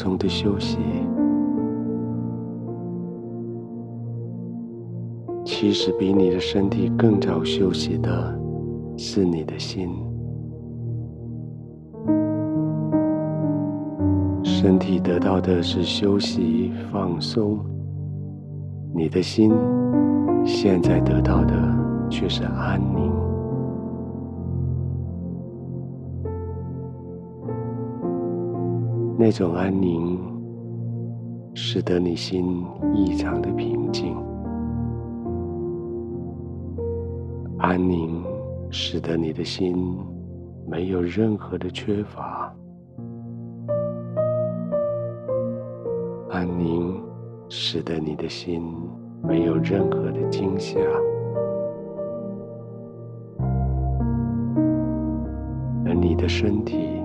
松的休息。其实，比你的身体更早休息的是你的心。身体得到的是休息放松，你的心现在得到的却是安那种安宁，使得你心异常的平静。安宁使得你的心没有任何的缺乏，安宁使得你的心没有任何的惊吓，而你的身体，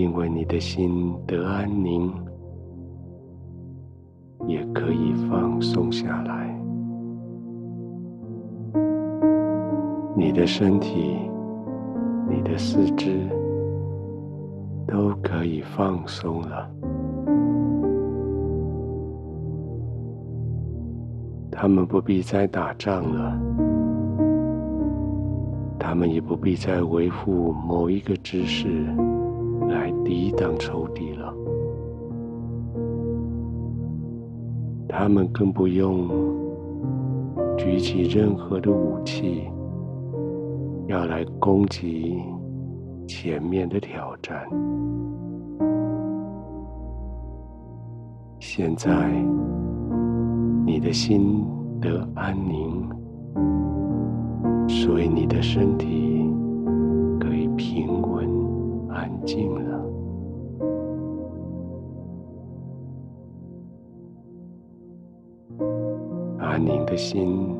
因为你的心得安宁，也可以放松下来。你的身体、你的四肢都可以放松了，他们不必再打仗了，他们也不必再维护某一个知识。抵挡仇敌了，他们更不用举起任何的武器。要来攻击前面的挑战。现在，你的心得安宁，所以你的身体可以平稳安静了。安宁的心。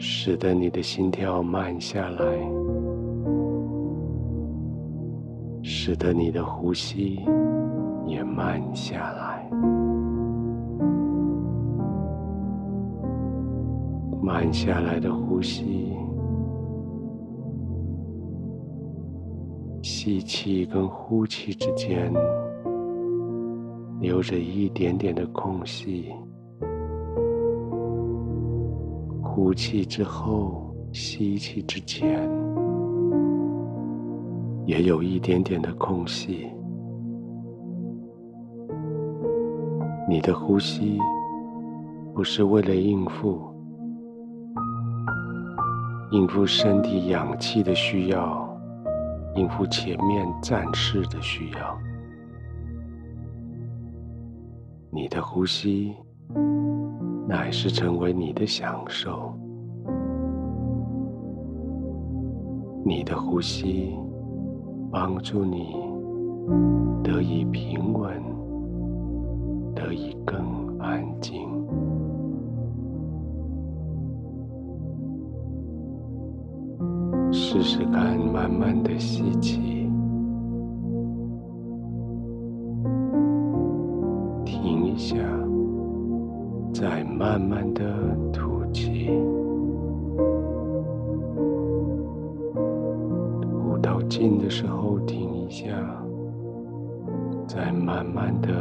使得你的心跳慢下来，使得你的呼吸也慢下来。慢下来的呼吸，吸气跟呼气之间留着一点点的空隙。呼气之后，吸气之前，也有一点点的空隙。你的呼吸不是为了应付，应付身体氧气的需要，应付前面战士的需要。你的呼吸。乃是成为你的享受，你的呼吸帮助你得以平稳，得以更安静。试试看，慢慢的吸气，停一下。再慢慢的吐气，吐到尽的时候停一下，再慢慢的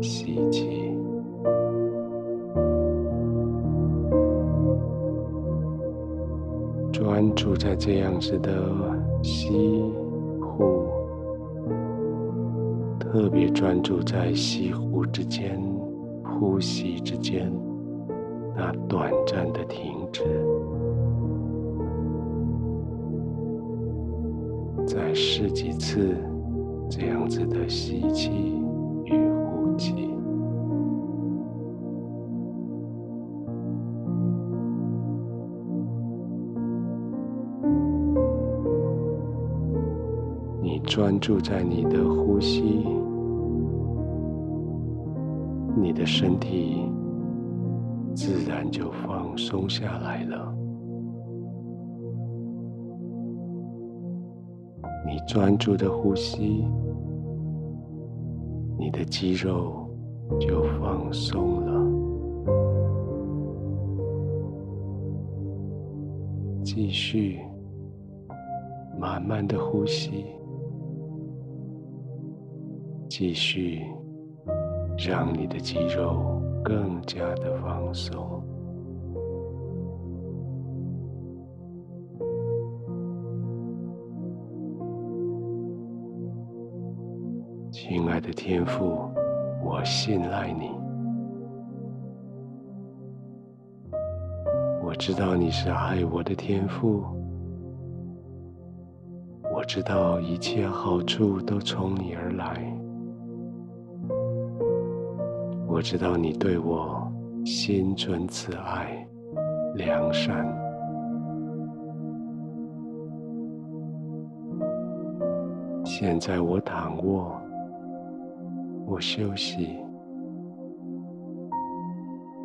吸气，专注在这样子的吸呼，特别专注在吸呼之间。呼吸之间，那短暂的停止，再试几次这样子的吸气与呼气。你专注在你的呼吸。你的身体自然就放松下来了。你专注的呼吸，你的肌肉就放松了。继续慢慢的呼吸，继续让你的肌肉更加的放松。亲爱的天父，我信赖你。我知道你是爱我的天父。我知道一切好处都从你而来。我知道你对我心存慈爱、良善。现在我躺卧。我休息，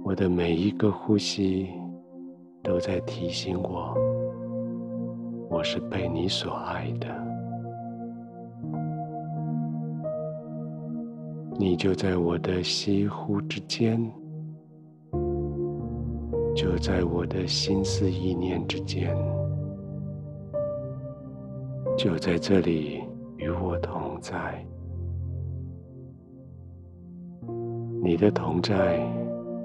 我的每一个呼吸都在提醒我，我是被你所爱的。你就在我的吸呼之间，就在我的心思意念之间，就在这里与我同在。你的同在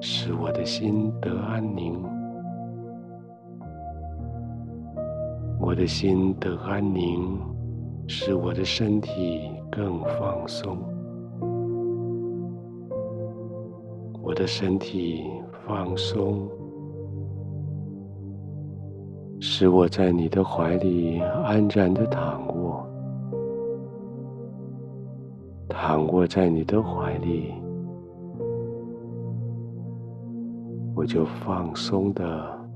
使我的心得安宁，我的心得安宁，使我的身体更放松。我的身体放松，使我在你的怀里安然的躺卧，躺卧在你的怀里。我就放松的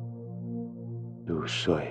入睡。